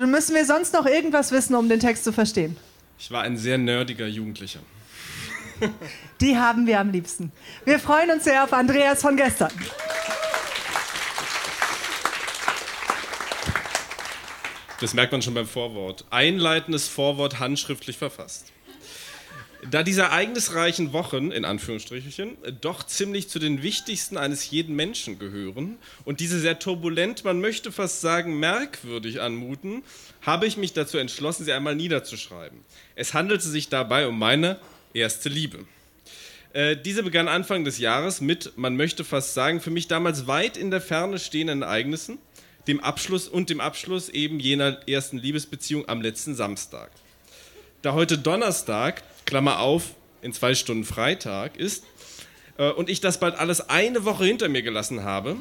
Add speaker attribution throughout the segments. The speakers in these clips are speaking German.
Speaker 1: Müssen wir sonst noch irgendwas wissen, um den Text zu verstehen?
Speaker 2: Ich war ein sehr nerdiger Jugendlicher.
Speaker 1: Die haben wir am liebsten. Wir freuen uns sehr auf Andreas von gestern.
Speaker 2: Das merkt man schon beim Vorwort. Einleitendes Vorwort handschriftlich verfasst. Da diese ereignisreichen Wochen, in Anführungsstrichen, doch ziemlich zu den wichtigsten eines jeden Menschen gehören und diese sehr turbulent, man möchte fast sagen merkwürdig anmuten, habe ich mich dazu entschlossen, sie einmal niederzuschreiben. Es handelte sich dabei um meine erste Liebe. Äh, diese begann Anfang des Jahres mit, man möchte fast sagen, für mich damals weit in der Ferne stehenden Ereignissen, dem Abschluss und dem Abschluss eben jener ersten Liebesbeziehung am letzten Samstag. Da heute Donnerstag, Klammer auf, in zwei Stunden Freitag ist, äh, und ich das bald alles eine Woche hinter mir gelassen habe,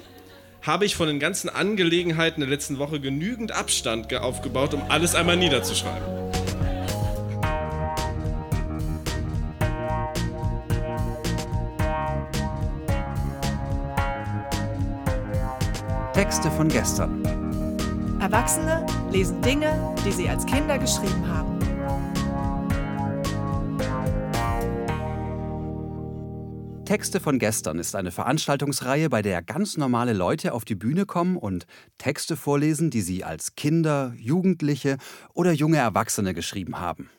Speaker 2: habe ich von den ganzen Angelegenheiten der letzten Woche genügend Abstand aufgebaut, um alles einmal niederzuschreiben.
Speaker 3: Texte von gestern.
Speaker 1: Erwachsene lesen Dinge, die sie als Kinder geschrieben haben.
Speaker 3: Texte von gestern ist eine Veranstaltungsreihe, bei der ganz normale Leute auf die Bühne kommen und Texte vorlesen, die sie als Kinder, Jugendliche oder junge Erwachsene geschrieben haben.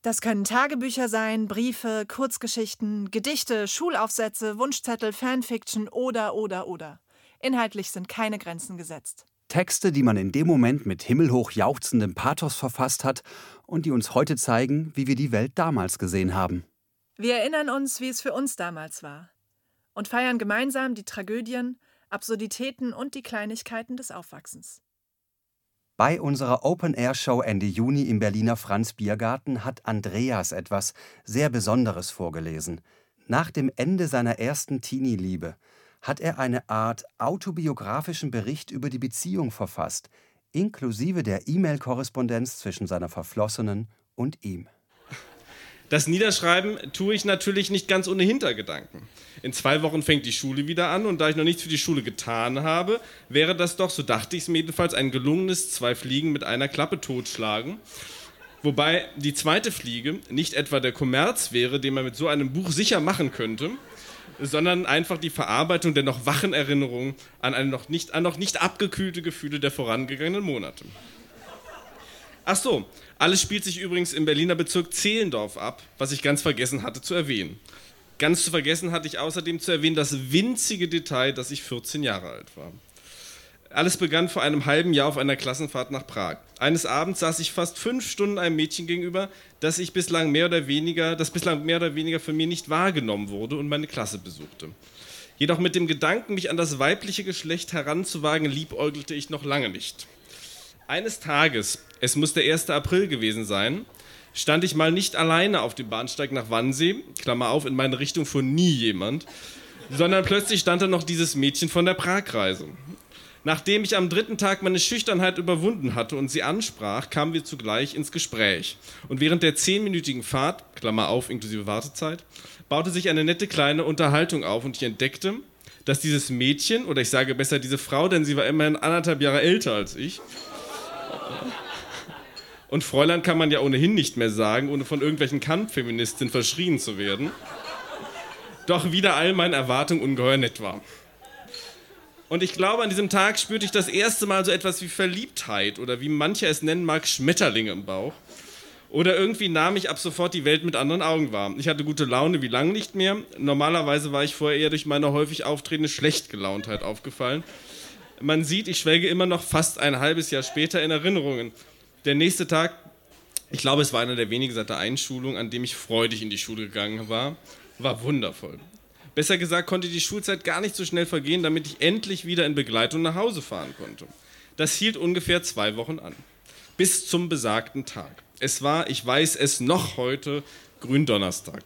Speaker 1: Das können Tagebücher sein, Briefe, Kurzgeschichten, Gedichte, Schulaufsätze, Wunschzettel, Fanfiction oder oder oder. Inhaltlich sind keine Grenzen gesetzt.
Speaker 3: Texte, die man in dem Moment mit himmelhoch jauchzendem Pathos verfasst hat und die uns heute zeigen, wie wir die Welt damals gesehen haben.
Speaker 1: Wir erinnern uns, wie es für uns damals war und feiern gemeinsam die Tragödien, Absurditäten und die Kleinigkeiten des Aufwachsens.
Speaker 3: Bei unserer Open-Air-Show Ende Juni im Berliner Franz Biergarten hat Andreas etwas sehr Besonderes vorgelesen. Nach dem Ende seiner ersten Teenie-Liebe hat er eine Art autobiografischen Bericht über die Beziehung verfasst, inklusive der E-Mail-Korrespondenz zwischen seiner Verflossenen und ihm.
Speaker 2: Das Niederschreiben tue ich natürlich nicht ganz ohne Hintergedanken. In zwei Wochen fängt die Schule wieder an und da ich noch nichts für die Schule getan habe, wäre das doch, so dachte ich es mir jedenfalls, ein gelungenes zwei Fliegen mit einer Klappe totschlagen. Wobei die zweite Fliege nicht etwa der Kommerz wäre, den man mit so einem Buch sicher machen könnte, sondern einfach die Verarbeitung der noch wachen Erinnerungen an, noch nicht, an noch nicht abgekühlte Gefühle der vorangegangenen Monate. Ach so, alles spielt sich übrigens im Berliner Bezirk Zehlendorf ab, was ich ganz vergessen hatte zu erwähnen. Ganz zu vergessen hatte ich außerdem zu erwähnen das winzige Detail, dass ich 14 Jahre alt war. Alles begann vor einem halben Jahr auf einer Klassenfahrt nach Prag. Eines Abends saß ich fast fünf Stunden einem Mädchen gegenüber, das ich bislang mehr oder weniger, das bislang mehr oder weniger von mir nicht wahrgenommen wurde und meine Klasse besuchte. Jedoch mit dem Gedanken, mich an das weibliche Geschlecht heranzuwagen, liebäugelte ich noch lange nicht. Eines Tages, es muss der 1. April gewesen sein, stand ich mal nicht alleine auf dem Bahnsteig nach Wannsee, Klammer auf, in meine Richtung fuhr nie jemand, sondern plötzlich stand da noch dieses Mädchen von der Pragreise. Nachdem ich am dritten Tag meine Schüchternheit überwunden hatte und sie ansprach, kamen wir zugleich ins Gespräch. Und während der zehnminütigen Fahrt, Klammer auf, inklusive Wartezeit, baute sich eine nette kleine Unterhaltung auf und ich entdeckte, dass dieses Mädchen, oder ich sage besser diese Frau, denn sie war immerhin anderthalb Jahre älter als ich, und Fräulein kann man ja ohnehin nicht mehr sagen, ohne von irgendwelchen Kampffeministinnen verschrien zu werden, doch wieder all meinen Erwartungen ungeheuer nett war. Und ich glaube, an diesem Tag spürte ich das erste Mal so etwas wie Verliebtheit oder wie mancher es nennen mag, Schmetterlinge im Bauch. Oder irgendwie nahm ich ab sofort die Welt mit anderen Augen wahr. Ich hatte gute Laune wie lange nicht mehr. Normalerweise war ich vorher eher durch meine häufig auftretende Schlechtgelauntheit aufgefallen. Man sieht, ich schwelge immer noch fast ein halbes Jahr später in Erinnerungen. Der nächste Tag, ich glaube, es war einer der wenigen seit der Einschulung, an dem ich freudig in die Schule gegangen war, war wundervoll. Besser gesagt konnte die Schulzeit gar nicht so schnell vergehen, damit ich endlich wieder in Begleitung nach Hause fahren konnte. Das hielt ungefähr zwei Wochen an. Bis zum besagten Tag. Es war, ich weiß es noch heute, Gründonnerstag.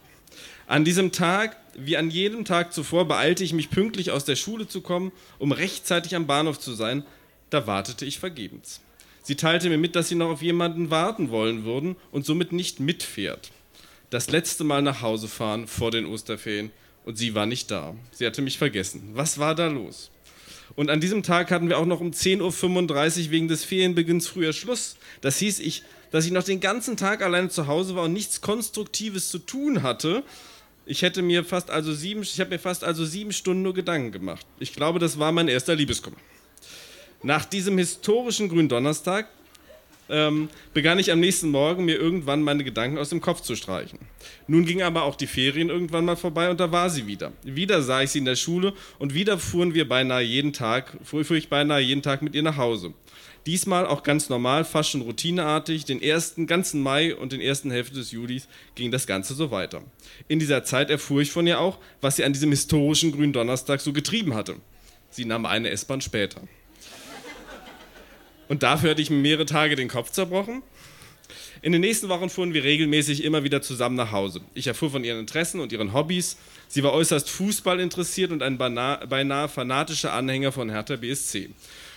Speaker 2: An diesem Tag, wie an jedem Tag zuvor, beeilte ich mich pünktlich aus der Schule zu kommen, um rechtzeitig am Bahnhof zu sein. Da wartete ich vergebens. Sie teilte mir mit, dass sie noch auf jemanden warten wollen würden und somit nicht mitfährt. Das letzte Mal nach Hause fahren vor den Osterferien und sie war nicht da. Sie hatte mich vergessen. Was war da los? Und an diesem Tag hatten wir auch noch um 10.35 Uhr wegen des Ferienbeginns früher Schluss. Das hieß, ich, dass ich noch den ganzen Tag alleine zu Hause war und nichts Konstruktives zu tun hatte. Ich hätte mir fast also sieben, ich habe mir fast also sieben Stunden nur Gedanken gemacht. Ich glaube, das war mein erster Liebeskummer. Nach diesem historischen Gründonnerstag ähm, begann ich am nächsten Morgen mir irgendwann meine Gedanken aus dem Kopf zu streichen. Nun gingen aber auch die Ferien irgendwann mal vorbei und da war sie wieder. Wieder sah ich sie in der Schule und wieder fuhren wir beinahe jeden Tag, fuhr, ich beinahe jeden Tag mit ihr nach Hause. Diesmal auch ganz normal, fast schon routineartig. Den ersten ganzen Mai und den ersten Hälfte des Julis ging das Ganze so weiter. In dieser Zeit erfuhr ich von ihr auch, was sie an diesem historischen Gründonnerstag so getrieben hatte. Sie nahm eine S-Bahn später. Und dafür hatte ich mir mehrere Tage den Kopf zerbrochen. In den nächsten Wochen fuhren wir regelmäßig immer wieder zusammen nach Hause. Ich erfuhr von ihren Interessen und ihren Hobbys. Sie war äußerst Fußball interessiert und ein beinahe fanatischer Anhänger von Hertha BSC.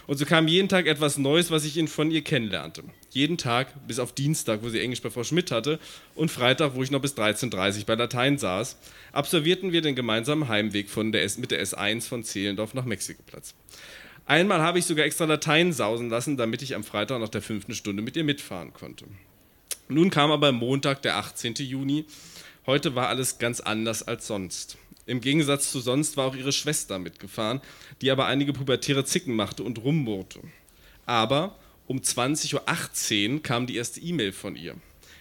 Speaker 2: Und so kam jeden Tag etwas Neues, was ich von ihr kennenlernte. Jeden Tag, bis auf Dienstag, wo sie Englisch bei Frau Schmidt hatte, und Freitag, wo ich noch bis 13.30 Uhr bei Latein saß, absolvierten wir den gemeinsamen Heimweg von der S mit der S1 von Zehlendorf nach Mexikoplatz. Einmal habe ich sogar extra Latein sausen lassen, damit ich am Freitag nach der fünften Stunde mit ihr mitfahren konnte. Nun kam aber Montag, der 18. Juni. Heute war alles ganz anders als sonst. Im Gegensatz zu sonst war auch ihre Schwester mitgefahren, die aber einige pubertäre Zicken machte und rummurrte. Aber um 20.18 Uhr kam die erste E-Mail von ihr.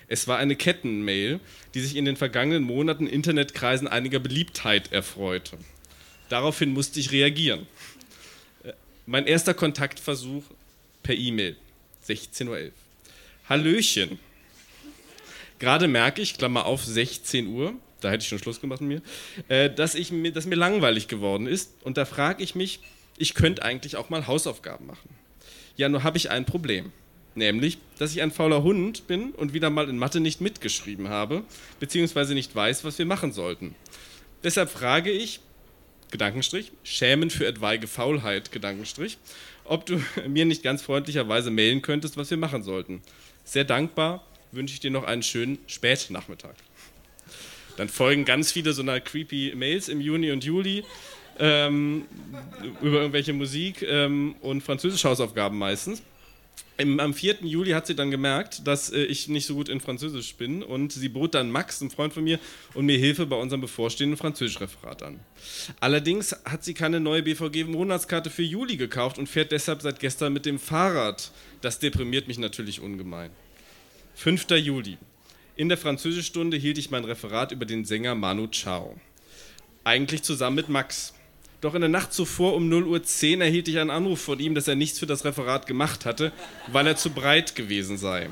Speaker 2: Es war eine Kettenmail, die sich in den vergangenen Monaten Internetkreisen einiger Beliebtheit erfreute. Daraufhin musste ich reagieren. Mein erster Kontaktversuch per E-Mail, 16.11 Uhr. Hallöchen. Gerade merke ich, Klammer auf, 16 Uhr, da hätte ich schon Schluss gemacht mit mir, äh, dass, ich, dass mir langweilig geworden ist. Und da frage ich mich, ich könnte eigentlich auch mal Hausaufgaben machen. Ja, nur habe ich ein Problem. Nämlich, dass ich ein fauler Hund bin und wieder mal in Mathe nicht mitgeschrieben habe, beziehungsweise nicht weiß, was wir machen sollten. Deshalb frage ich, Gedankenstrich, Schämen für etwaige Faulheit, Gedankenstrich, ob du mir nicht ganz freundlicherweise mailen könntest, was wir machen sollten. Sehr dankbar wünsche ich dir noch einen schönen Spätnachmittag. Dann folgen ganz viele so eine creepy Mails im Juni und Juli ähm, über irgendwelche Musik ähm, und französische Hausaufgaben meistens. Im, am 4. Juli hat sie dann gemerkt, dass äh, ich nicht so gut in Französisch bin und sie bot dann Max, ein Freund von mir, und mir Hilfe bei unserem bevorstehenden Französischreferat an. Allerdings hat sie keine neue BVG-Monatskarte für Juli gekauft und fährt deshalb seit gestern mit dem Fahrrad. Das deprimiert mich natürlich ungemein. 5. Juli. In der Französischstunde hielt ich mein Referat über den Sänger Manu Chao. Eigentlich zusammen mit Max. Doch in der Nacht zuvor um 0.10 Uhr erhielt ich einen Anruf von ihm, dass er nichts für das Referat gemacht hatte, weil er zu breit gewesen sei.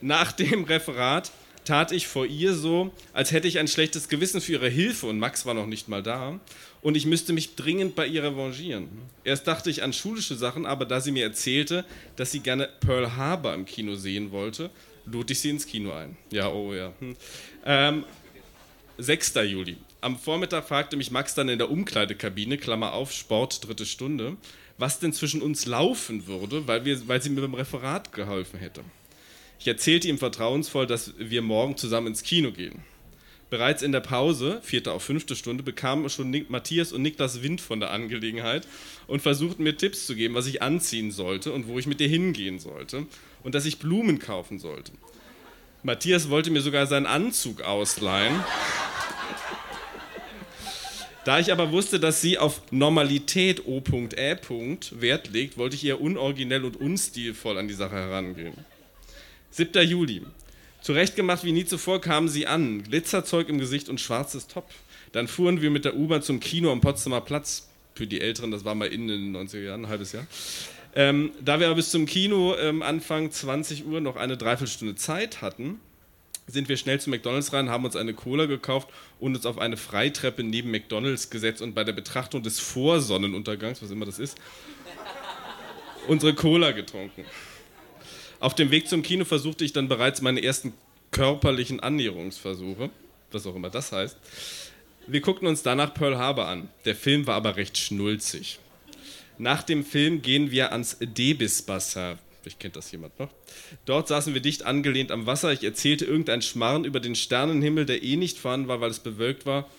Speaker 2: Nach dem Referat tat ich vor ihr so, als hätte ich ein schlechtes Gewissen für ihre Hilfe und Max war noch nicht mal da und ich müsste mich dringend bei ihr revanchieren. Erst dachte ich an schulische Sachen, aber da sie mir erzählte, dass sie gerne Pearl Harbor im Kino sehen wollte, lud ich sie ins Kino ein. Ja, oh ja. Hm. Ähm, 6. Juli. Am Vormittag fragte mich Max dann in der Umkleidekabine, Klammer auf, Sport, dritte Stunde, was denn zwischen uns laufen würde, weil, wir, weil sie mir beim Referat geholfen hätte. Ich erzählte ihm vertrauensvoll, dass wir morgen zusammen ins Kino gehen. Bereits in der Pause, vierte auf fünfte Stunde, bekamen schon Nick, Matthias und Niklas Wind von der Angelegenheit und versuchten mir Tipps zu geben, was ich anziehen sollte und wo ich mit dir hingehen sollte und dass ich Blumen kaufen sollte. Matthias wollte mir sogar seinen Anzug ausleihen. Da ich aber wusste, dass sie auf Normalität O.Ä. Wert legt, wollte ich eher unoriginell und unstilvoll an die Sache herangehen. 7. Juli. Zurechtgemacht wie nie zuvor kamen sie an. Glitzerzeug im Gesicht und schwarzes Top. Dann fuhren wir mit der U-Bahn zum Kino am Potsdamer Platz. Für die Älteren, das war mal in den 90er Jahren, ein halbes Jahr. Ähm, da wir aber bis zum Kino ähm, Anfang 20 Uhr noch eine Dreiviertelstunde Zeit hatten, sind wir schnell zu McDonalds rein, haben uns eine Cola gekauft und uns auf eine Freitreppe neben McDonalds gesetzt und bei der Betrachtung des Vorsonnenuntergangs, was immer das ist, unsere Cola getrunken. Auf dem Weg zum Kino versuchte ich dann bereits meine ersten körperlichen Annäherungsversuche, was auch immer das heißt. Wir guckten uns danach Pearl Harbor an. Der Film war aber recht schnulzig. Nach dem Film gehen wir ans Debis-Bassin. Vielleicht kennt das jemand noch. Dort saßen wir dicht angelehnt am Wasser. Ich erzählte irgendein Schmarren über den Sternenhimmel, der eh nicht vorhanden war, weil es bewölkt war.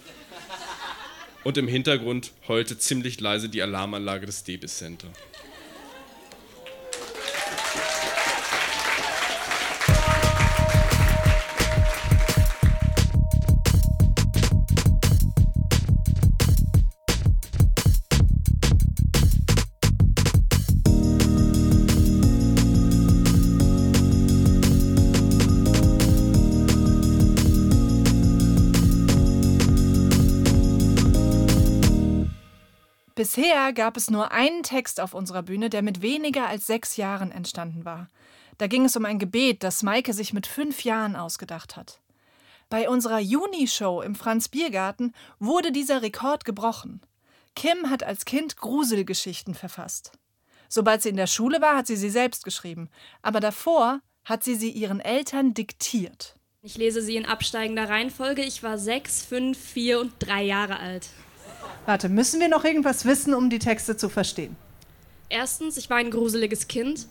Speaker 2: Und im Hintergrund heulte ziemlich leise die Alarmanlage des Debis Center.
Speaker 1: Bisher gab es nur einen Text auf unserer Bühne, der mit weniger als sechs Jahren entstanden war. Da ging es um ein Gebet, das Maike sich mit fünf Jahren ausgedacht hat. Bei unserer Juni-Show im Franz-Biergarten wurde dieser Rekord gebrochen. Kim hat als Kind Gruselgeschichten verfasst. Sobald sie in der Schule war, hat sie sie selbst geschrieben. Aber davor hat sie sie ihren Eltern diktiert.
Speaker 4: Ich lese sie in absteigender Reihenfolge. Ich war sechs, fünf, vier und drei Jahre alt.
Speaker 1: Warte, müssen wir noch irgendwas wissen, um die Texte zu verstehen?
Speaker 4: Erstens, ich war ein gruseliges Kind.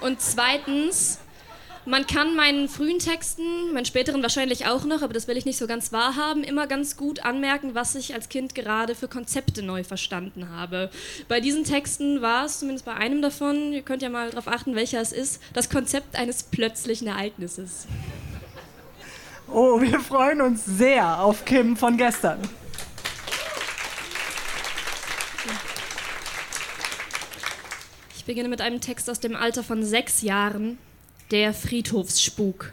Speaker 4: Und zweitens, man kann meinen frühen Texten, meinen späteren wahrscheinlich auch noch, aber das will ich nicht so ganz wahrhaben, immer ganz gut anmerken, was ich als Kind gerade für Konzepte neu verstanden habe. Bei diesen Texten war es, zumindest bei einem davon, ihr könnt ja mal darauf achten, welcher es ist, das Konzept eines plötzlichen Ereignisses.
Speaker 1: Oh, wir freuen uns sehr auf Kim von gestern.
Speaker 4: Beginne mit einem Text aus dem Alter von sechs Jahren, der Friedhofsspuk.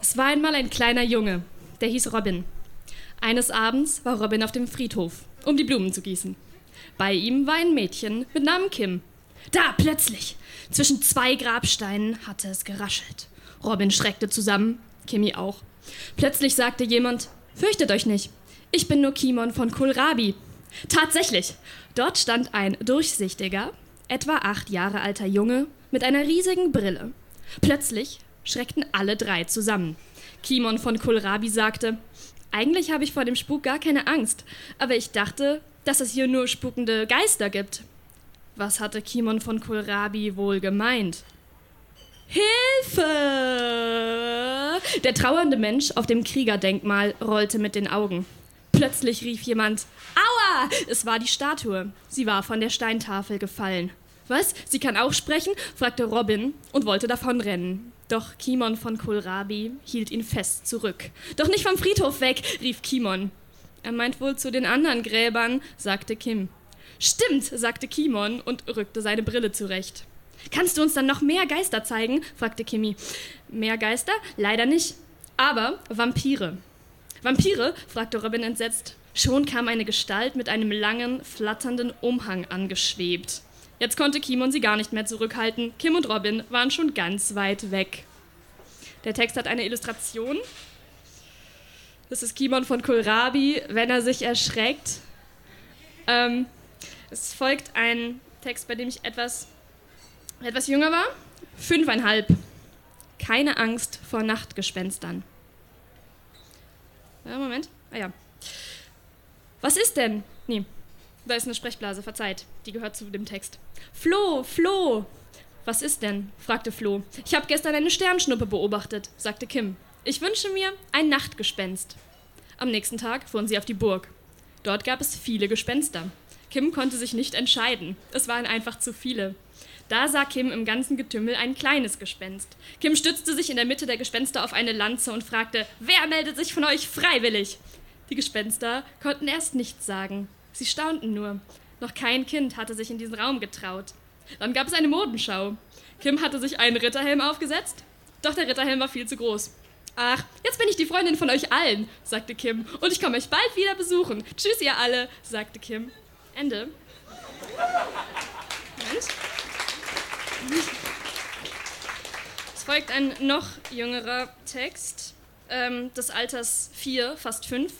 Speaker 4: Es war einmal ein kleiner Junge, der hieß Robin. Eines Abends war Robin auf dem Friedhof, um die Blumen zu gießen. Bei ihm war ein Mädchen mit Namen Kim. Da, plötzlich, zwischen zwei Grabsteinen hatte es geraschelt. Robin schreckte zusammen, Kimi auch. Plötzlich sagte jemand, Fürchtet euch nicht, ich bin nur Kimon von Kohlrabi. Tatsächlich, dort stand ein durchsichtiger, etwa acht Jahre alter Junge mit einer riesigen Brille. Plötzlich schreckten alle drei zusammen. Kimon von Kohlrabi sagte, eigentlich habe ich vor dem Spuk gar keine Angst, aber ich dachte, dass es hier nur spukende Geister gibt. Was hatte Kimon von Kohlrabi wohl gemeint? Hilfe! Der trauernde Mensch auf dem Kriegerdenkmal rollte mit den Augen. Plötzlich rief jemand: Aua! Es war die Statue. Sie war von der Steintafel gefallen. Was? Sie kann auch sprechen? fragte Robin und wollte davonrennen. Doch Kimon von Kohlrabi hielt ihn fest zurück. Doch nicht vom Friedhof weg, rief Kimon. Er meint wohl zu den anderen Gräbern, sagte Kim. Stimmt, sagte Kimon und rückte seine Brille zurecht. Kannst du uns dann noch mehr Geister zeigen? fragte Kimi. Mehr Geister? Leider nicht. Aber Vampire. Vampire? fragte Robin entsetzt. Schon kam eine Gestalt mit einem langen, flatternden Umhang angeschwebt. Jetzt konnte Kimon sie gar nicht mehr zurückhalten. Kim und Robin waren schon ganz weit weg. Der Text hat eine Illustration. Das ist Kimon von Kohlrabi, wenn er sich erschreckt. Ähm, es folgt ein Text, bei dem ich etwas, etwas jünger war. Fünfeinhalb. Keine Angst vor Nachtgespenstern. Ja, Moment. Ah ja. Was ist denn? Nee, da ist eine Sprechblase, verzeiht. Die gehört zu dem Text. Flo, Flo! Was ist denn? fragte Flo. Ich habe gestern eine Sternschnuppe beobachtet, sagte Kim. Ich wünsche mir ein Nachtgespenst. Am nächsten Tag fuhren sie auf die Burg. Dort gab es viele Gespenster. Kim konnte sich nicht entscheiden. Es waren einfach zu viele. Da sah Kim im ganzen Getümmel ein kleines Gespenst. Kim stützte sich in der Mitte der Gespenster auf eine Lanze und fragte, wer meldet sich von euch freiwillig? Die Gespenster konnten erst nichts sagen. Sie staunten nur. Noch kein Kind hatte sich in diesen Raum getraut. Dann gab es eine Modenschau. Kim hatte sich einen Ritterhelm aufgesetzt, doch der Ritterhelm war viel zu groß. Ach, jetzt bin ich die Freundin von euch allen, sagte Kim, und ich komme euch bald wieder besuchen. Tschüss, ihr alle, sagte Kim. Ende. Moment. Es folgt ein noch jüngerer Text ähm, des Alters 4, fast 5.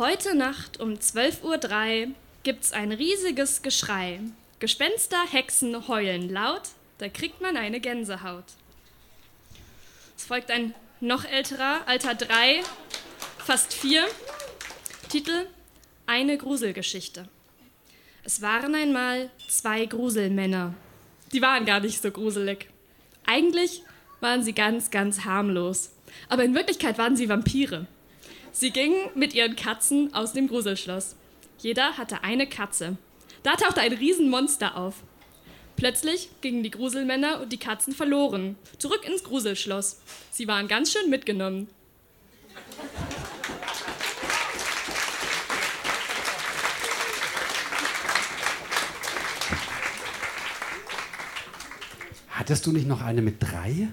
Speaker 4: Heute Nacht um 12.03 Uhr gibt's ein riesiges Geschrei. Gespenster, Hexen heulen laut, da kriegt man eine Gänsehaut. Es folgt ein noch älterer, Alter 3, fast 4. Titel Eine Gruselgeschichte. Es waren einmal zwei Gruselmänner. Die waren gar nicht so gruselig. Eigentlich waren sie ganz, ganz harmlos. Aber in Wirklichkeit waren sie Vampire. Sie gingen mit ihren Katzen aus dem Gruselschloss. Jeder hatte eine Katze. Da tauchte ein Riesenmonster auf. Plötzlich gingen die Gruselmänner und die Katzen verloren. Zurück ins Gruselschloss. Sie waren ganz schön mitgenommen.
Speaker 3: Hattest du nicht noch eine mit drei?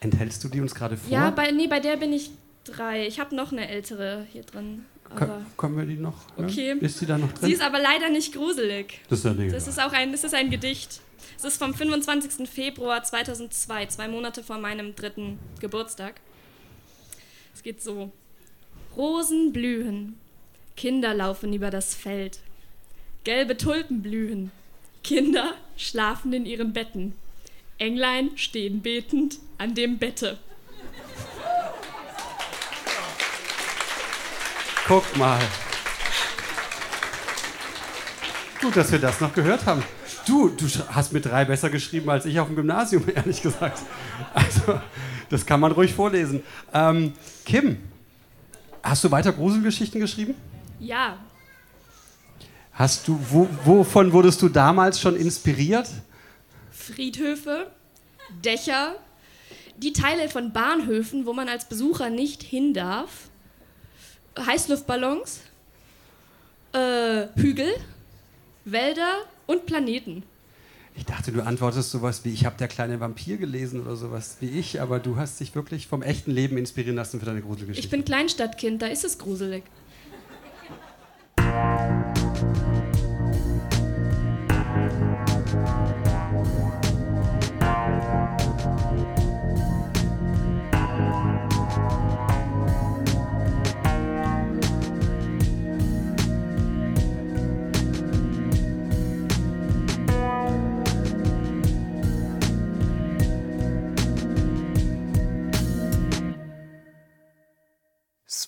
Speaker 3: Enthältst du die uns gerade vor?
Speaker 4: Ja, bei, nee, bei der bin ich drei. Ich habe noch eine ältere hier drin.
Speaker 3: Aber Können wir die noch?
Speaker 4: Okay.
Speaker 3: Ja? Ist die da noch drin?
Speaker 4: Sie ist aber leider nicht gruselig.
Speaker 3: Das ist, ja nicht
Speaker 4: das ist auch ein, das ist ein Gedicht. Es ist vom 25. Februar 2002, zwei Monate vor meinem dritten Geburtstag. Es geht so. Rosen blühen, Kinder laufen über das Feld. Gelbe Tulpen blühen, Kinder schlafen in ihren Betten. Englein stehen betend an dem Bette.
Speaker 3: Guck mal. Gut, dass wir das noch gehört haben. Du, du hast mit drei besser geschrieben als ich auf dem Gymnasium, ehrlich gesagt. Also, das kann man ruhig vorlesen. Ähm, Kim, hast du weiter Gruselgeschichten geschrieben?
Speaker 4: Ja.
Speaker 3: Hast du, wo, wovon wurdest du damals schon inspiriert?
Speaker 4: Friedhöfe, Dächer, die Teile von Bahnhöfen, wo man als Besucher nicht hin darf, Heißluftballons, äh, Hügel, Wälder und Planeten.
Speaker 3: Ich dachte, du antwortest sowas wie, ich habe der kleine Vampir gelesen oder sowas wie ich, aber du hast dich wirklich vom echten Leben inspirieren lassen für deine Gruselgeschichte.
Speaker 4: Ich bin Kleinstadtkind, da ist es gruselig.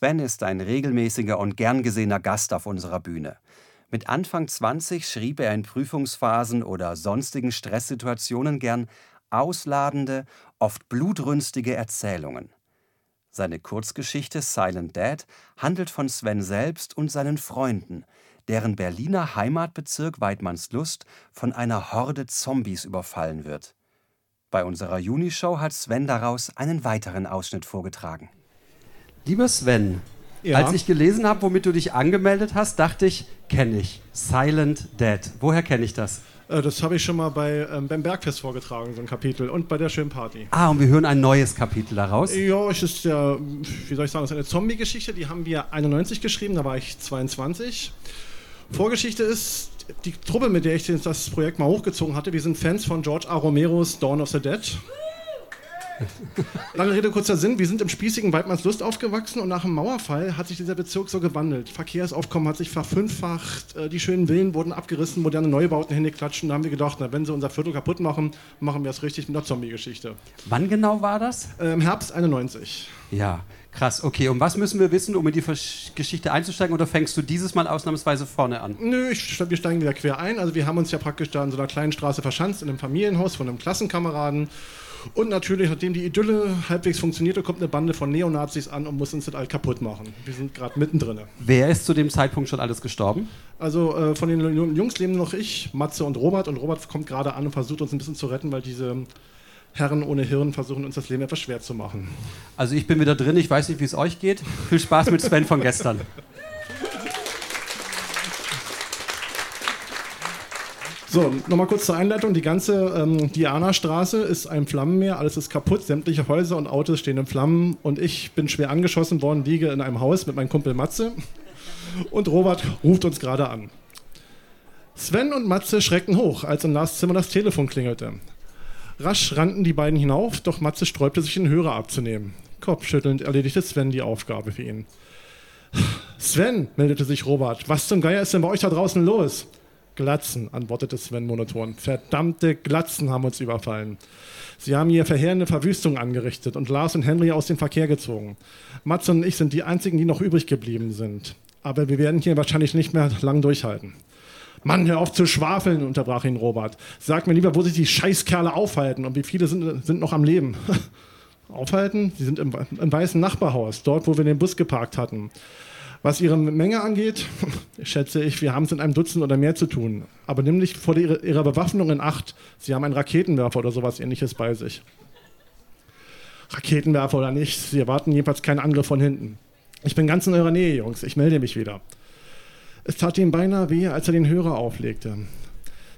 Speaker 3: Sven ist ein regelmäßiger und gern gesehener Gast auf unserer Bühne. Mit Anfang 20 schrieb er in Prüfungsphasen oder sonstigen Stresssituationen gern ausladende, oft blutrünstige Erzählungen. Seine Kurzgeschichte Silent Dad handelt von Sven selbst und seinen Freunden, deren Berliner Heimatbezirk Weidmannslust von einer Horde Zombies überfallen wird. Bei unserer Junishow hat Sven daraus einen weiteren Ausschnitt vorgetragen. Lieber Sven, ja. als ich gelesen habe, womit du dich angemeldet hast, dachte ich, kenne ich. Silent Dead. Woher kenne ich das?
Speaker 5: Äh, das habe ich schon mal bei, ähm, beim Bergfest vorgetragen, so ein Kapitel. Und bei der schönen Party.
Speaker 3: Ah, und wir hören ein neues Kapitel daraus?
Speaker 5: Ja, es ist ja, wie soll ich sagen, es ist eine Zombie-Geschichte. Die haben wir 91 geschrieben, da war ich 22. Vorgeschichte ist, die Truppe, mit der ich das Projekt mal hochgezogen hatte, wir sind Fans von George A. Romeros Dawn of the Dead. Lange Rede, kurzer Sinn. Wir sind im spießigen Weidmannslust aufgewachsen und nach dem Mauerfall hat sich dieser Bezirk so gewandelt. Verkehrsaufkommen hat sich verfünffacht, äh, die schönen Villen wurden abgerissen, moderne Neubauten hingeklatscht und da haben wir gedacht, na, wenn sie unser Viertel kaputt machen, machen wir es richtig mit einer Zombie-Geschichte.
Speaker 3: Wann genau war das?
Speaker 5: Im Herbst 91.
Speaker 3: Ja, krass. Okay, und was müssen wir wissen, um in die Geschichte einzusteigen oder fängst du dieses Mal ausnahmsweise vorne an?
Speaker 5: Nö, ich, wir steigen wieder quer ein. Also wir haben uns ja praktisch da in so einer kleinen Straße verschanzt, in einem Familienhaus von einem Klassenkameraden. Und natürlich, nachdem die Idylle halbwegs funktionierte, kommt eine Bande von Neonazis an und muss uns das all kaputt machen. Wir sind gerade mittendrin.
Speaker 3: Wer ist zu dem Zeitpunkt schon alles gestorben?
Speaker 5: Also äh, von den Jungs leben noch ich, Matze und Robert. Und Robert kommt gerade an und versucht uns ein bisschen zu retten, weil diese Herren ohne Hirn versuchen uns das Leben etwas schwer zu machen.
Speaker 3: Also ich bin wieder drin, ich weiß nicht, wie es euch geht. Viel Spaß mit Sven von gestern.
Speaker 5: So, nochmal kurz zur Einleitung. Die ganze ähm, Diana-Straße ist ein Flammenmeer, alles ist kaputt, sämtliche Häuser und Autos stehen in Flammen und ich bin schwer angeschossen worden, liege in einem Haus mit meinem Kumpel Matze und Robert ruft uns gerade an. Sven und Matze schrecken hoch, als im Lars das Telefon klingelte. Rasch rannten die beiden hinauf, doch Matze sträubte sich, den Hörer abzunehmen. Kopfschüttelnd erledigte Sven die Aufgabe für ihn. Sven, meldete sich Robert, was zum Geier ist denn bei euch da draußen los? Glatzen, antwortete Sven monoton. Verdammte Glatzen haben uns überfallen. Sie haben hier verheerende Verwüstung angerichtet und Lars und Henry aus dem Verkehr gezogen. Mats und ich sind die einzigen, die noch übrig geblieben sind. Aber wir werden hier wahrscheinlich nicht mehr lang durchhalten. Mann, hör auf zu schwafeln, unterbrach ihn Robert. Sag mir lieber, wo sich die Scheißkerle aufhalten und wie viele sind, sind noch am Leben. aufhalten. Sie sind im, im weißen Nachbarhaus, dort, wo wir den Bus geparkt hatten. Was ihre Menge angeht, schätze ich, wir haben es in einem Dutzend oder mehr zu tun. Aber nämlich vor der, ihrer Bewaffnung in Acht. Sie haben einen Raketenwerfer oder sowas ähnliches bei sich. Raketenwerfer oder nicht, sie erwarten jedenfalls keinen Angriff von hinten. Ich bin ganz in eurer Nähe, Jungs. Ich melde mich wieder. Es tat ihm beinahe weh, als er den Hörer auflegte.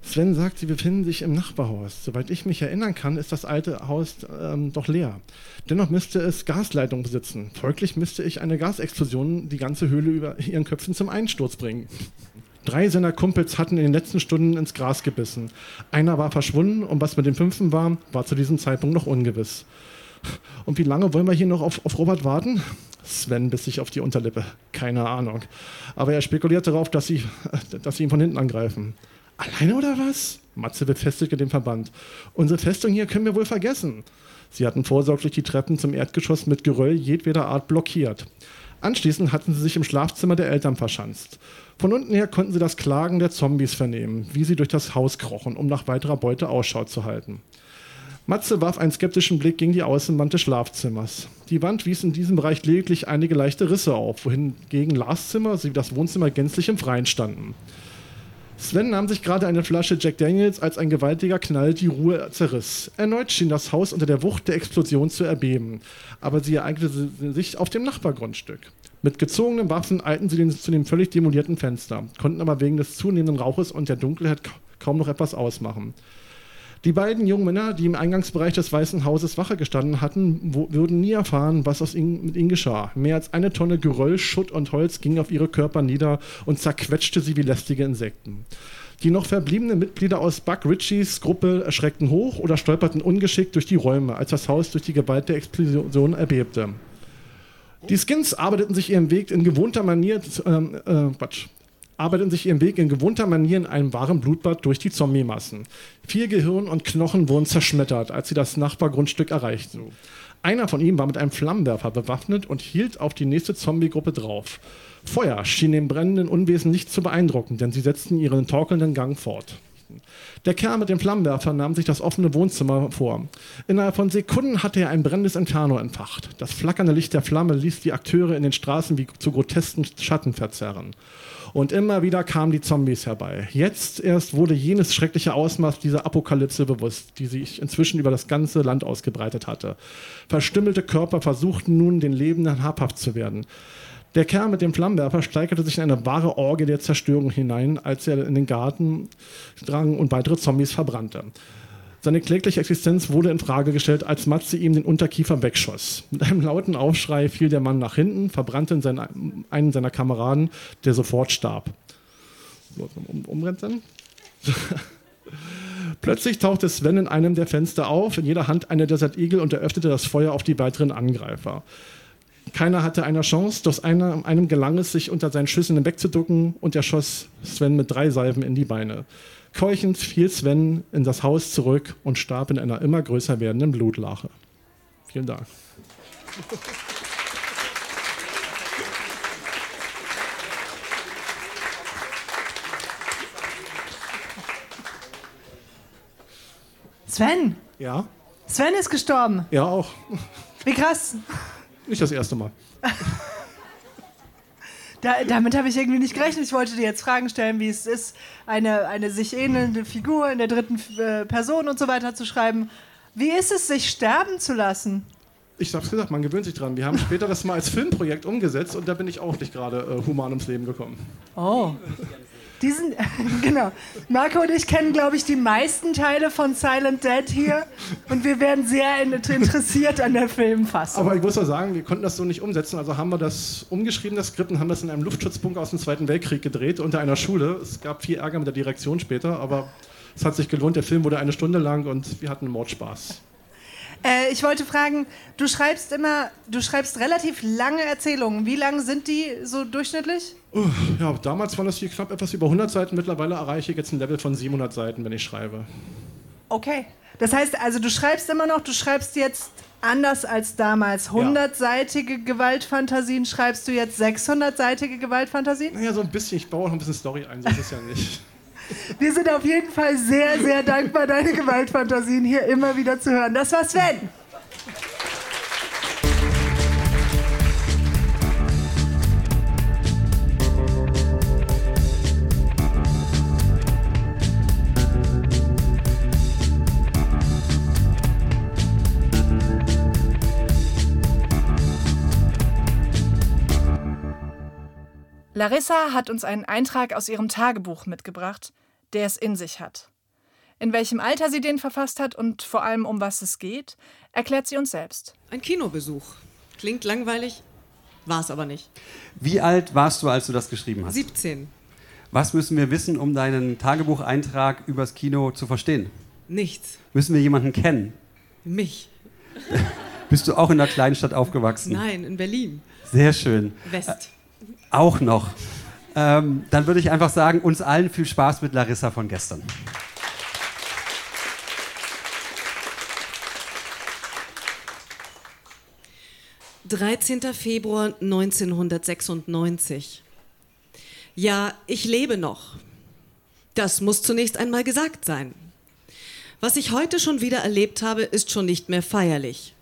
Speaker 5: Sven sagt, sie befinden sich im Nachbarhaus. Soweit ich mich erinnern kann, ist das alte Haus ähm, doch leer. Dennoch müsste es Gasleitungen besitzen. Folglich müsste ich eine Gasexplosion die ganze Höhle über ihren Köpfen zum Einsturz bringen. Drei seiner Kumpels hatten in den letzten Stunden ins Gras gebissen. Einer war verschwunden und was mit dem fünften war, war zu diesem Zeitpunkt noch ungewiss. Und wie lange wollen wir hier noch auf, auf Robert warten? Sven biss sich auf die Unterlippe. Keine Ahnung. Aber er spekuliert darauf, dass sie, dass sie ihn von hinten angreifen. Alleine oder was? Matze befestigte den Verband. Unsere Festung hier können wir wohl vergessen. Sie hatten vorsorglich die Treppen zum Erdgeschoss mit Geröll jedweder Art blockiert. Anschließend hatten sie sich im Schlafzimmer der Eltern verschanzt. Von unten her konnten sie das Klagen der Zombies vernehmen, wie sie durch das Haus krochen, um nach weiterer Beute Ausschau zu halten. Matze warf einen skeptischen Blick gegen die Außenwand des Schlafzimmers. Die Wand wies in diesem Bereich lediglich einige leichte Risse auf, wohingegen Lars Zimmer sowie das Wohnzimmer gänzlich im Freien standen. Sven nahm sich gerade eine Flasche Jack Daniels, als ein gewaltiger Knall die Ruhe zerriss. Erneut schien das Haus unter der Wucht der Explosion zu erbeben, aber sie ereignete sich auf dem Nachbargrundstück. Mit gezogenen Waffen eilten sie zu dem völlig demolierten Fenster, konnten aber wegen des zunehmenden Rauches und der Dunkelheit kaum noch etwas ausmachen. Die beiden jungen Männer, die im Eingangsbereich des Weißen Hauses Wache gestanden hatten, würden nie erfahren, was aus ihnen, mit ihnen geschah. Mehr als eine Tonne Geröll, Schutt und Holz ging auf ihre Körper nieder und zerquetschte sie wie lästige Insekten. Die noch verbliebenen Mitglieder aus Buck Ritchies Gruppe erschreckten hoch oder stolperten ungeschickt durch die Räume, als das Haus durch die Gewalt der Explosion erbebte. Die Skins arbeiteten sich ihren Weg in gewohnter Manier, ähm, äh, Quatsch, arbeiteten sich ihren Weg in gewohnter Manier in einem wahren Blutbad durch die Zombie-Massen. Vier Gehirn und Knochen wurden zerschmettert, als sie das Nachbargrundstück erreichten. Einer von ihnen war mit einem Flammenwerfer bewaffnet und hielt auf die nächste Zombie-Gruppe drauf. Feuer schien den brennenden Unwesen nicht zu beeindrucken, denn sie setzten ihren torkelnden Gang fort. Der Kerl mit dem Flammenwerfer nahm sich das offene Wohnzimmer vor. Innerhalb von Sekunden hatte er ein brennendes Inferno entfacht. Das flackernde Licht der Flamme ließ die Akteure in den Straßen wie zu grotesken Schatten verzerren. Und immer wieder kamen die Zombies herbei. Jetzt erst wurde jenes schreckliche Ausmaß dieser Apokalypse bewusst, die sich inzwischen über das ganze Land ausgebreitet hatte. Verstümmelte Körper versuchten nun, den Lebenden habhaft zu werden. Der Kerl mit dem Flammenwerfer steigerte sich in eine wahre Orgie der Zerstörung hinein, als er in den Garten drang und weitere Zombies verbrannte. Seine klägliche Existenz wurde in Frage gestellt, als Matze ihm den Unterkiefer wegschoss. Mit einem lauten Aufschrei fiel der Mann nach hinten, verbrannte in seinen, einen seiner Kameraden, der sofort starb. Um, umrennen. Plötzlich tauchte Sven in einem der Fenster auf, in jeder Hand eine Desert Eagle und eröffnete das Feuer auf die weiteren Angreifer. Keiner hatte eine Chance, doch einer, einem gelang es, sich unter seinen Schüssen wegzuducken und er schoss Sven mit drei Salven in die Beine. Keuchend fiel Sven in das Haus zurück und starb in einer immer größer werdenden Blutlache. Vielen Dank.
Speaker 1: Sven!
Speaker 5: Ja?
Speaker 1: Sven ist gestorben!
Speaker 5: Ja, auch.
Speaker 1: Wie krass!
Speaker 5: Nicht das erste Mal.
Speaker 1: Da, damit habe ich irgendwie nicht gerechnet. Ich wollte dir jetzt Fragen stellen, wie es ist, eine, eine sich ähnelnde Figur in der dritten äh, Person und so weiter zu schreiben. Wie ist es, sich sterben zu lassen?
Speaker 5: Ich hab's gesagt, man gewöhnt sich dran. Wir haben später das mal als Filmprojekt umgesetzt und da bin ich auch nicht gerade äh, human ums Leben gekommen.
Speaker 1: Oh. Diesen, genau. Marco und ich kennen, glaube ich, die meisten Teile von Silent Dead hier und wir werden sehr interessiert an der Filmfassung.
Speaker 5: Aber ich muss auch sagen, wir konnten das so nicht umsetzen. Also haben wir das umgeschrieben, das Skript, und haben das in einem Luftschutzbunker aus dem Zweiten Weltkrieg gedreht, unter einer Schule. Es gab viel Ärger mit der Direktion später, aber es hat sich gelohnt. Der Film wurde eine Stunde lang und wir hatten Mordspaß.
Speaker 1: Äh, ich wollte fragen, du schreibst immer, du schreibst relativ lange Erzählungen. Wie lang sind die so durchschnittlich?
Speaker 5: Uh, ja, damals waren das hier knapp etwas über 100 Seiten. Mittlerweile erreiche ich jetzt ein Level von 700 Seiten, wenn ich schreibe.
Speaker 1: Okay. Das heißt also, du schreibst immer noch, du schreibst jetzt anders als damals. 100-seitige ja. Gewaltfantasien schreibst du jetzt 600-seitige Gewaltfantasien?
Speaker 5: Naja, so ein bisschen. Ich baue auch ein bisschen Story ein, so ist es ja nicht.
Speaker 1: Wir sind auf jeden Fall sehr, sehr dankbar, deine Gewaltfantasien hier immer wieder zu hören. Das war Sven. Larissa hat uns einen Eintrag aus ihrem Tagebuch mitgebracht, der es in sich hat. In welchem Alter sie den verfasst hat und vor allem um was es geht, erklärt sie uns selbst.
Speaker 6: Ein Kinobesuch. Klingt langweilig, war es aber nicht.
Speaker 7: Wie alt warst du, als du das geschrieben hast?
Speaker 6: 17.
Speaker 7: Was müssen wir wissen, um deinen Tagebucheintrag übers Kino zu verstehen?
Speaker 6: Nichts.
Speaker 7: Müssen wir jemanden kennen?
Speaker 6: Mich.
Speaker 7: Bist du auch in einer kleinen Stadt aufgewachsen?
Speaker 6: Nein, in Berlin.
Speaker 7: Sehr schön.
Speaker 6: West.
Speaker 7: Auch noch. Ähm, dann würde ich einfach sagen, uns allen viel Spaß mit Larissa von gestern.
Speaker 6: Dreizehnter Februar 1996. Ja, ich lebe noch. Das muss zunächst einmal gesagt sein. Was ich heute schon wieder erlebt habe, ist schon nicht mehr feierlich.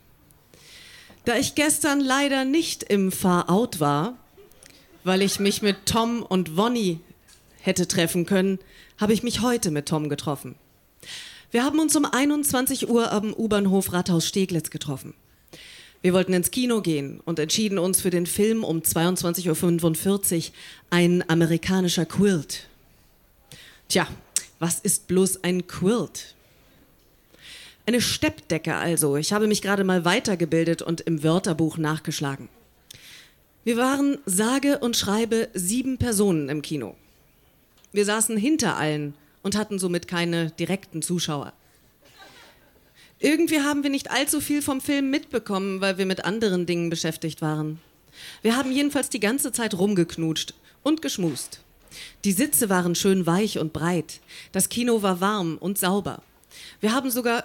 Speaker 6: Da ich gestern leider nicht im Far-Out war, weil ich mich mit Tom und Wonny hätte treffen können, habe ich mich heute mit Tom getroffen. Wir haben uns um 21 Uhr am U-Bahnhof Rathaus Steglitz getroffen. Wir wollten ins Kino gehen und entschieden uns für den Film um 22.45 Uhr, ein amerikanischer Quilt. Tja, was ist bloß ein Quilt? Eine Steppdecke also. Ich habe mich gerade mal weitergebildet und im Wörterbuch nachgeschlagen. Wir waren sage und schreibe sieben Personen im Kino. Wir saßen hinter allen und hatten somit keine direkten Zuschauer. Irgendwie haben wir nicht allzu viel vom Film mitbekommen, weil wir mit anderen Dingen beschäftigt waren. Wir haben jedenfalls die ganze Zeit rumgeknutscht und geschmust. Die Sitze waren schön weich und breit. Das Kino war warm und sauber. Wir haben sogar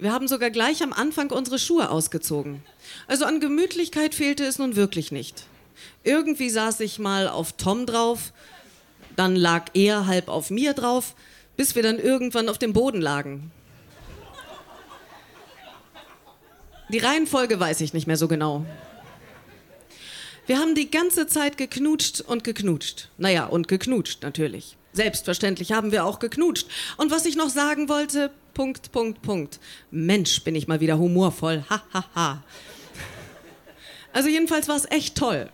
Speaker 6: wir haben sogar gleich am Anfang unsere Schuhe ausgezogen. Also an Gemütlichkeit fehlte es nun wirklich nicht. Irgendwie saß ich mal auf Tom drauf, dann lag er halb auf mir drauf, bis wir dann irgendwann auf dem Boden lagen. Die Reihenfolge weiß ich nicht mehr so genau. Wir haben die ganze Zeit geknutscht und geknutscht. Naja, und geknutscht natürlich. Selbstverständlich haben wir auch geknutscht. Und was ich noch sagen wollte, Punkt, Punkt, Punkt. Mensch, bin ich mal wieder humorvoll. Ha, ha, ha. Also jedenfalls war es echt toll.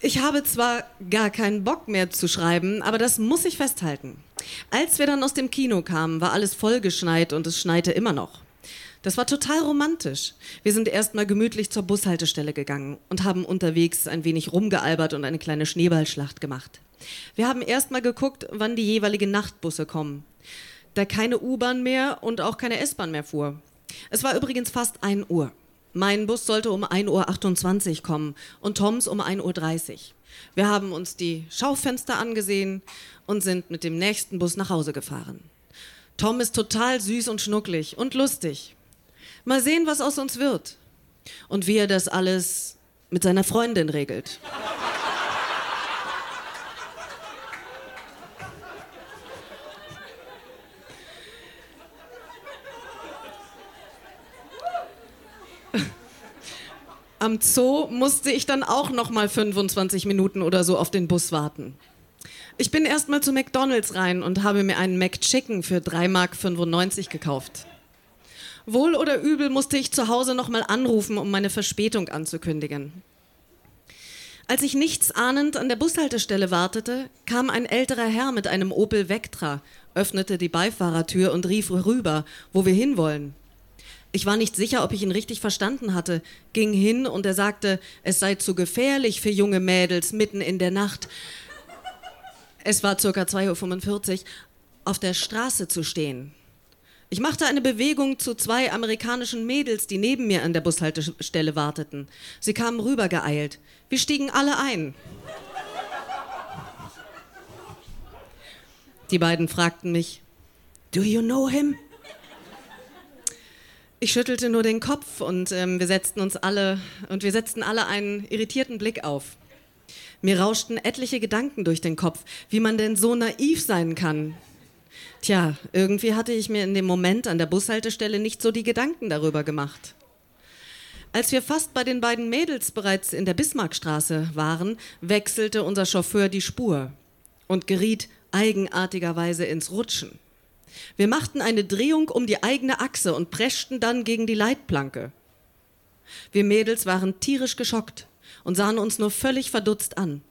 Speaker 6: Ich habe zwar gar keinen Bock mehr zu schreiben, aber das muss ich festhalten. Als wir dann aus dem Kino kamen, war alles vollgeschneit und es schneite immer noch. Das war total romantisch. Wir sind erstmal gemütlich zur Bushaltestelle gegangen und haben unterwegs ein wenig rumgealbert und eine kleine Schneeballschlacht gemacht. Wir haben erstmal geguckt, wann die jeweiligen Nachtbusse kommen. Da keine U-Bahn mehr und auch keine S-Bahn mehr fuhr. Es war übrigens fast 1 Uhr. Mein Bus sollte um 1.28 Uhr kommen und Toms um 1.30 Uhr. Wir haben uns die Schaufenster angesehen und sind mit dem nächsten Bus nach Hause gefahren. Tom ist total süß und schnucklig und lustig. Mal sehen, was aus uns wird. Und wie er das alles mit seiner Freundin regelt. Am Zoo musste ich dann auch noch mal 25 Minuten oder so auf den Bus warten. Ich bin erst mal zu McDonald's rein und habe mir einen McChicken für 3,95 Mark gekauft. Wohl oder übel musste ich zu Hause nochmal anrufen, um meine Verspätung anzukündigen. Als ich nichts ahnend an der Bushaltestelle wartete, kam ein älterer Herr mit einem Opel Vectra, öffnete die Beifahrertür und rief rüber, wo wir hinwollen. Ich war nicht sicher, ob ich ihn richtig verstanden hatte, ging hin und er sagte, es sei zu gefährlich für junge Mädels mitten in der Nacht. Es war circa 2.45 Uhr, auf der Straße zu stehen. Ich machte eine Bewegung zu zwei amerikanischen Mädels, die neben mir an der Bushaltestelle warteten. Sie kamen rübergeeilt. Wir stiegen alle ein. Die beiden fragten mich, Do you know him? Ich schüttelte nur den Kopf und ähm, wir setzten uns alle und wir setzten alle einen irritierten Blick auf. Mir rauschten etliche Gedanken durch den Kopf, wie man denn so naiv sein kann, Tja, irgendwie hatte ich mir in dem Moment an der Bushaltestelle nicht so die Gedanken darüber gemacht. Als wir fast bei den beiden Mädels bereits in der Bismarckstraße waren, wechselte unser Chauffeur die Spur und geriet eigenartigerweise ins Rutschen. Wir machten eine Drehung um die eigene Achse und preschten dann gegen die Leitplanke. Wir Mädels waren tierisch geschockt. und sahen uns nur völlig verdutzt an.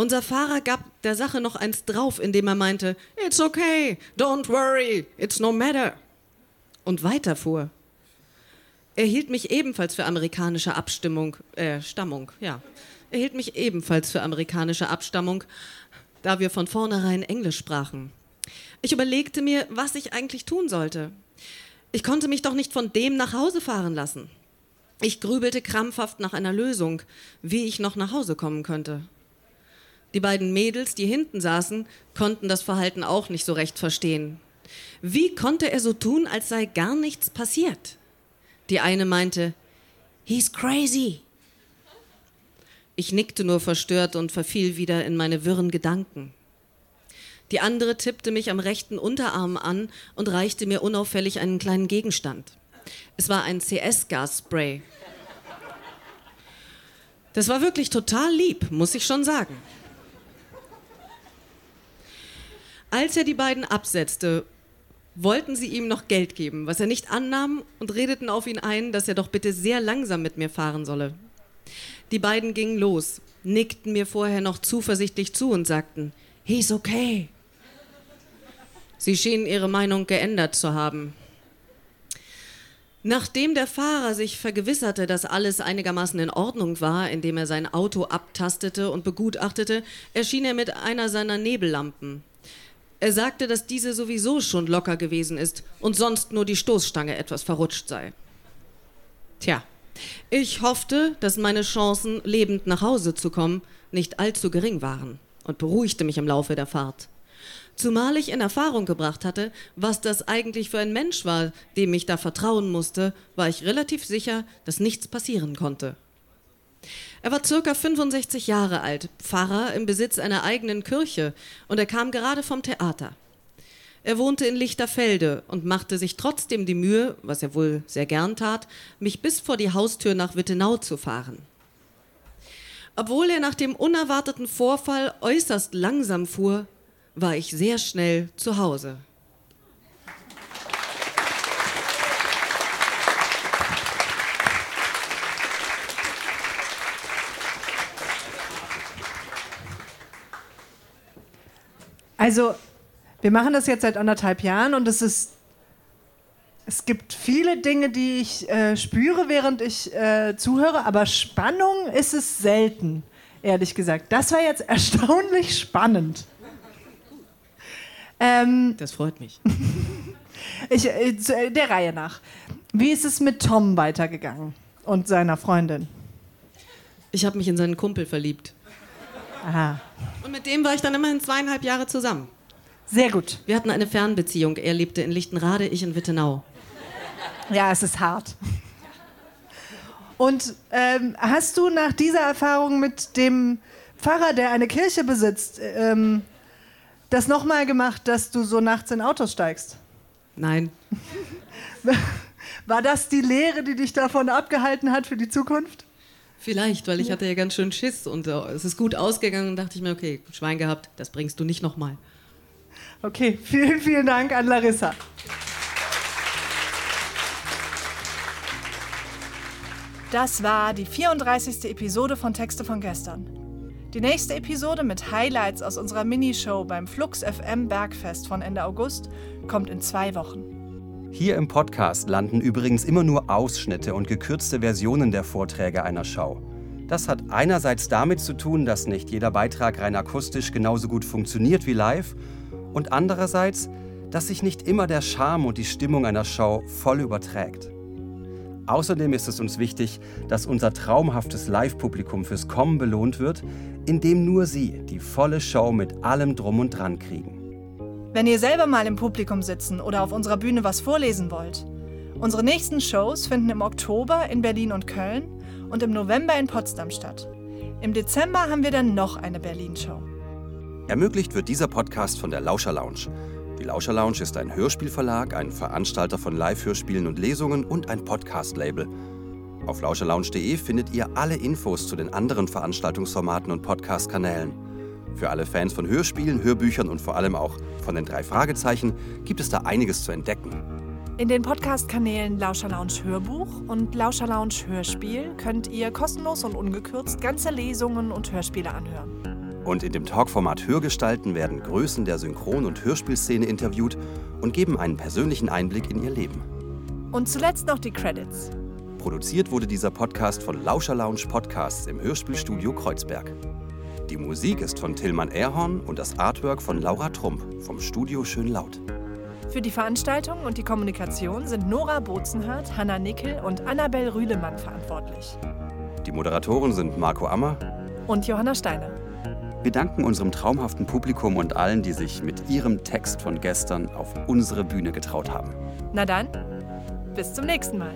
Speaker 6: Unser Fahrer gab der Sache noch eins drauf, indem er meinte, It's okay, don't worry, it's no matter. Und weiterfuhr. Er hielt mich ebenfalls für amerikanische Abstimmung, äh, Stammung, ja. Er hielt mich ebenfalls für amerikanische Abstammung, da wir von vornherein Englisch sprachen. Ich überlegte mir, was ich eigentlich tun sollte. Ich konnte mich doch nicht von dem nach Hause fahren lassen. Ich grübelte krampfhaft nach einer Lösung, wie ich noch nach Hause kommen könnte. Die beiden Mädels, die hinten saßen, konnten das Verhalten auch nicht so recht verstehen. Wie konnte er so tun, als sei gar nichts passiert? Die eine meinte, He's crazy. Ich nickte nur verstört und verfiel wieder in meine wirren Gedanken. Die andere tippte mich am rechten Unterarm an und reichte mir unauffällig einen kleinen Gegenstand. Es war ein CS-Gasspray. Das war wirklich total lieb, muss ich schon sagen. Als er die beiden absetzte, wollten sie ihm noch Geld geben, was er nicht annahm und redeten auf ihn ein, dass er doch bitte sehr langsam mit mir fahren solle. Die beiden gingen los, nickten mir vorher noch zuversichtlich zu und sagten, He's okay. Sie schienen ihre Meinung geändert zu haben. Nachdem der Fahrer sich vergewisserte, dass alles einigermaßen in Ordnung war, indem er sein Auto abtastete und begutachtete, erschien er mit einer seiner Nebellampen. Er sagte, dass diese sowieso schon locker gewesen ist und sonst nur die Stoßstange etwas verrutscht sei. Tja, ich hoffte, dass meine Chancen, lebend nach Hause zu kommen, nicht allzu gering waren und beruhigte mich im Laufe der Fahrt. Zumal ich in Erfahrung gebracht hatte, was das eigentlich für ein Mensch war, dem ich da vertrauen musste, war ich relativ sicher, dass nichts passieren konnte. Er war circa 65 Jahre alt, Pfarrer im Besitz einer eigenen Kirche und er kam gerade vom Theater. Er wohnte in Lichterfelde und machte sich trotzdem die Mühe, was er wohl sehr gern tat, mich bis vor die Haustür nach Wittenau zu fahren. Obwohl er nach dem unerwarteten Vorfall äußerst langsam fuhr, war ich sehr schnell zu Hause.
Speaker 1: Also, wir machen das jetzt seit anderthalb Jahren und es ist. Es gibt viele Dinge, die ich äh, spüre, während ich äh, zuhöre, aber Spannung ist es selten, ehrlich gesagt. Das war jetzt erstaunlich spannend.
Speaker 6: Ähm, das freut mich.
Speaker 1: ich, äh, äh, der Reihe nach. Wie ist es mit Tom weitergegangen und seiner Freundin?
Speaker 6: Ich habe mich in seinen Kumpel verliebt. Aha. Und mit dem war ich dann immerhin zweieinhalb Jahre zusammen.
Speaker 1: Sehr gut.
Speaker 6: Wir hatten eine Fernbeziehung. Er lebte in Lichtenrade, ich in Wittenau.
Speaker 1: Ja, es ist hart. Und ähm, hast du nach dieser Erfahrung mit dem Pfarrer, der eine Kirche besitzt, ähm, das nochmal gemacht, dass du so nachts in Autos steigst?
Speaker 6: Nein.
Speaker 1: War das die Lehre, die dich davon abgehalten hat für die Zukunft?
Speaker 6: Vielleicht, weil ich hatte ja ganz schön Schiss und äh, es ist gut ausgegangen und dachte ich mir, okay, Schwein gehabt, das bringst du nicht nochmal.
Speaker 1: Okay, vielen, vielen Dank an Larissa. Das war die 34. Episode von Texte von gestern. Die nächste Episode mit Highlights aus unserer Minishow beim Flux FM Bergfest von Ende August kommt in zwei Wochen.
Speaker 3: Hier im Podcast landen übrigens immer nur Ausschnitte und gekürzte Versionen der Vorträge einer Show. Das hat einerseits damit zu tun, dass nicht jeder Beitrag rein akustisch genauso gut funktioniert wie live und andererseits, dass sich nicht immer der Charme und die Stimmung einer Show voll überträgt. Außerdem ist es uns wichtig, dass unser traumhaftes Live-Publikum fürs Kommen belohnt wird, indem nur sie die volle Show mit allem Drum und Dran kriegen.
Speaker 1: Wenn ihr selber mal im Publikum sitzen oder auf unserer Bühne was vorlesen wollt, unsere nächsten Shows finden im Oktober in Berlin und Köln und im November in Potsdam statt. Im Dezember haben wir dann noch eine Berlin-Show.
Speaker 3: Ermöglicht wird dieser Podcast von der Lauscher Lounge. Die Lauscher Lounge ist ein Hörspielverlag, ein Veranstalter von Live-Hörspielen und Lesungen und ein Podcast-Label. Auf lauscherlounge.de findet ihr alle Infos zu den anderen Veranstaltungsformaten und Podcast-Kanälen. Für alle Fans von Hörspielen, Hörbüchern und vor allem auch von den drei Fragezeichen gibt es da einiges zu entdecken.
Speaker 1: In den Podcast-Kanälen Lauscher Lounge Hörbuch und Lauscher Lounge Hörspiel könnt ihr kostenlos und ungekürzt ganze Lesungen und Hörspiele anhören.
Speaker 3: Und in dem Talkformat Hörgestalten werden Größen der Synchron- und Hörspielszene interviewt und geben einen persönlichen Einblick in ihr Leben.
Speaker 1: Und zuletzt noch die Credits.
Speaker 3: Produziert wurde dieser Podcast von Lauscher Lounge Podcasts im Hörspielstudio Kreuzberg. Die Musik ist von Tillmann Erhorn und das Artwork von Laura Trump vom Studio Schönlaut.
Speaker 1: Für die Veranstaltung und die Kommunikation sind Nora Bozenhardt, Hanna Nickel und Annabel Rühlemann verantwortlich.
Speaker 3: Die Moderatoren sind Marco Ammer
Speaker 1: Und Johanna Steiner.
Speaker 3: Wir danken unserem traumhaften Publikum und allen, die sich mit ihrem Text von gestern auf unsere Bühne getraut haben.
Speaker 1: Na dann, bis zum nächsten Mal.